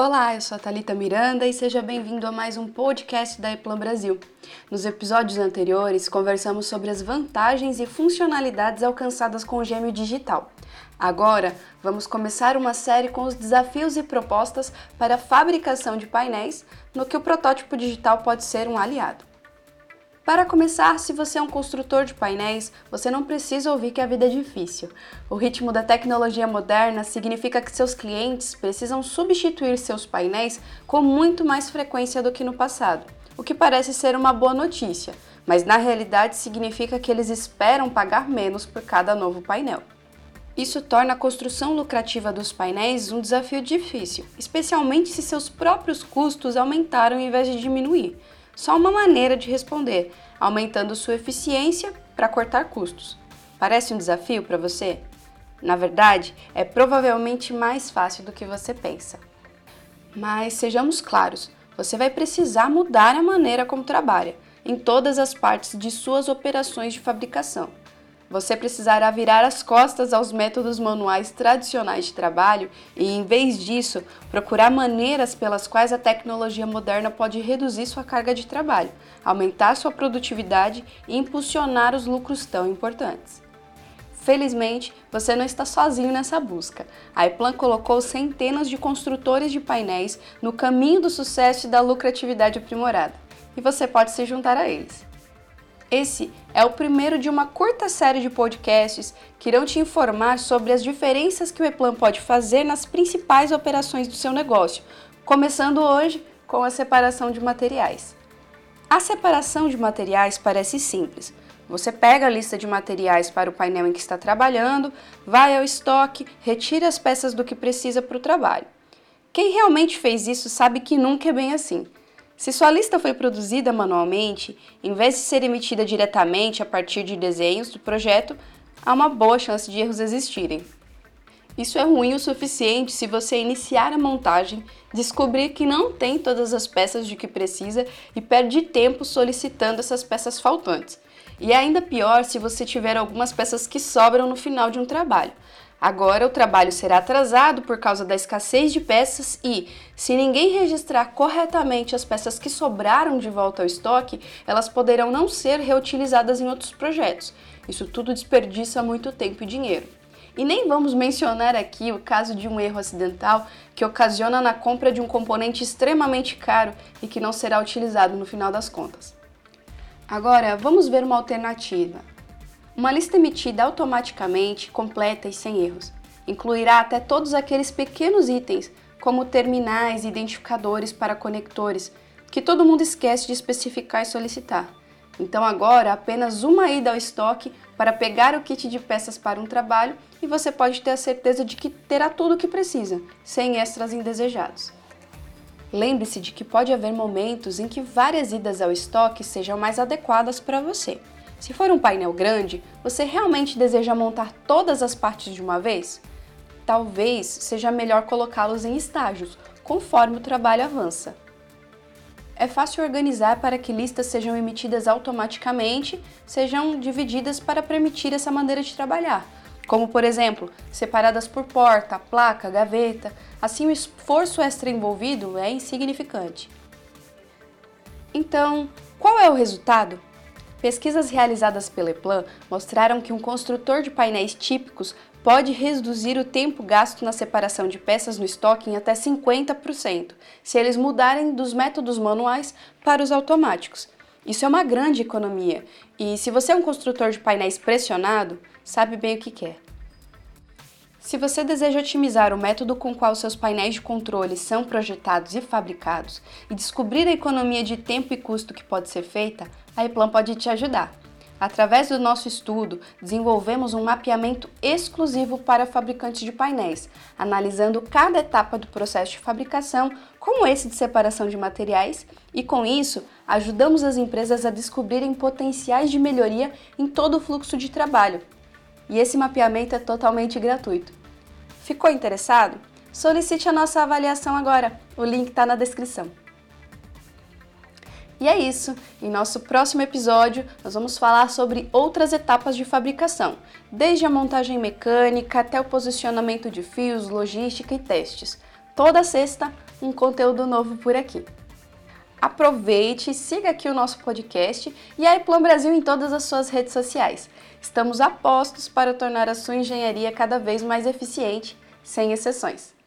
Olá, eu sou a Thalita Miranda e seja bem-vindo a mais um podcast da Eplan Brasil. Nos episódios anteriores, conversamos sobre as vantagens e funcionalidades alcançadas com o gêmeo digital. Agora, vamos começar uma série com os desafios e propostas para a fabricação de painéis, no que o protótipo digital pode ser um aliado. Para começar, se você é um construtor de painéis, você não precisa ouvir que a vida é difícil. O ritmo da tecnologia moderna significa que seus clientes precisam substituir seus painéis com muito mais frequência do que no passado, o que parece ser uma boa notícia, mas na realidade significa que eles esperam pagar menos por cada novo painel. Isso torna a construção lucrativa dos painéis um desafio difícil, especialmente se seus próprios custos aumentaram em vez de diminuir. Só uma maneira de responder, aumentando sua eficiência para cortar custos. Parece um desafio para você? Na verdade, é provavelmente mais fácil do que você pensa. Mas sejamos claros, você vai precisar mudar a maneira como trabalha em todas as partes de suas operações de fabricação. Você precisará virar as costas aos métodos manuais tradicionais de trabalho e, em vez disso, procurar maneiras pelas quais a tecnologia moderna pode reduzir sua carga de trabalho, aumentar sua produtividade e impulsionar os lucros tão importantes. Felizmente, você não está sozinho nessa busca. A Eplan colocou centenas de construtores de painéis no caminho do sucesso e da lucratividade aprimorada, e você pode se juntar a eles. Esse é o primeiro de uma curta série de podcasts que irão te informar sobre as diferenças que o Eplan pode fazer nas principais operações do seu negócio, começando hoje com a separação de materiais. A separação de materiais parece simples. Você pega a lista de materiais para o painel em que está trabalhando, vai ao estoque, retira as peças do que precisa para o trabalho. Quem realmente fez isso sabe que nunca é bem assim. Se sua lista foi produzida manualmente, em vez de ser emitida diretamente a partir de desenhos do projeto, há uma boa chance de erros existirem. Isso é ruim o suficiente se você iniciar a montagem, descobrir que não tem todas as peças de que precisa e perde tempo solicitando essas peças faltantes. E é ainda pior se você tiver algumas peças que sobram no final de um trabalho. Agora o trabalho será atrasado por causa da escassez de peças e, se ninguém registrar corretamente as peças que sobraram de volta ao estoque, elas poderão não ser reutilizadas em outros projetos. Isso tudo desperdiça muito tempo e dinheiro. E nem vamos mencionar aqui o caso de um erro acidental que ocasiona na compra de um componente extremamente caro e que não será utilizado no final das contas. Agora, vamos ver uma alternativa. Uma lista emitida automaticamente, completa e sem erros. Incluirá até todos aqueles pequenos itens, como terminais e identificadores para conectores, que todo mundo esquece de especificar e solicitar. Então agora apenas uma ida ao estoque para pegar o kit de peças para um trabalho e você pode ter a certeza de que terá tudo o que precisa, sem extras indesejados. Lembre-se de que pode haver momentos em que várias idas ao estoque sejam mais adequadas para você. Se for um painel grande, você realmente deseja montar todas as partes de uma vez? Talvez seja melhor colocá-los em estágios, conforme o trabalho avança. É fácil organizar para que listas sejam emitidas automaticamente, sejam divididas para permitir essa maneira de trabalhar, como por exemplo, separadas por porta, placa, gaveta. Assim, o esforço extra envolvido é insignificante. Então, qual é o resultado? Pesquisas realizadas pela Eplan mostraram que um construtor de painéis típicos pode reduzir o tempo gasto na separação de peças no estoque em até 50%, se eles mudarem dos métodos manuais para os automáticos. Isso é uma grande economia e, se você é um construtor de painéis pressionado, sabe bem o que quer. Se você deseja otimizar o método com qual seus painéis de controle são projetados e fabricados e descobrir a economia de tempo e custo que pode ser feita, a Eplan pode te ajudar. Através do nosso estudo, desenvolvemos um mapeamento exclusivo para fabricantes de painéis, analisando cada etapa do processo de fabricação, como esse de separação de materiais, e com isso, ajudamos as empresas a descobrirem potenciais de melhoria em todo o fluxo de trabalho. E esse mapeamento é totalmente gratuito. Ficou interessado? Solicite a nossa avaliação agora. O link está na descrição. E é isso. Em nosso próximo episódio, nós vamos falar sobre outras etapas de fabricação, desde a montagem mecânica até o posicionamento de fios, logística e testes. Toda sexta, um conteúdo novo por aqui. Aproveite, siga aqui o nosso podcast e a Eplan Brasil em todas as suas redes sociais. Estamos a postos para tornar a sua engenharia cada vez mais eficiente, sem exceções.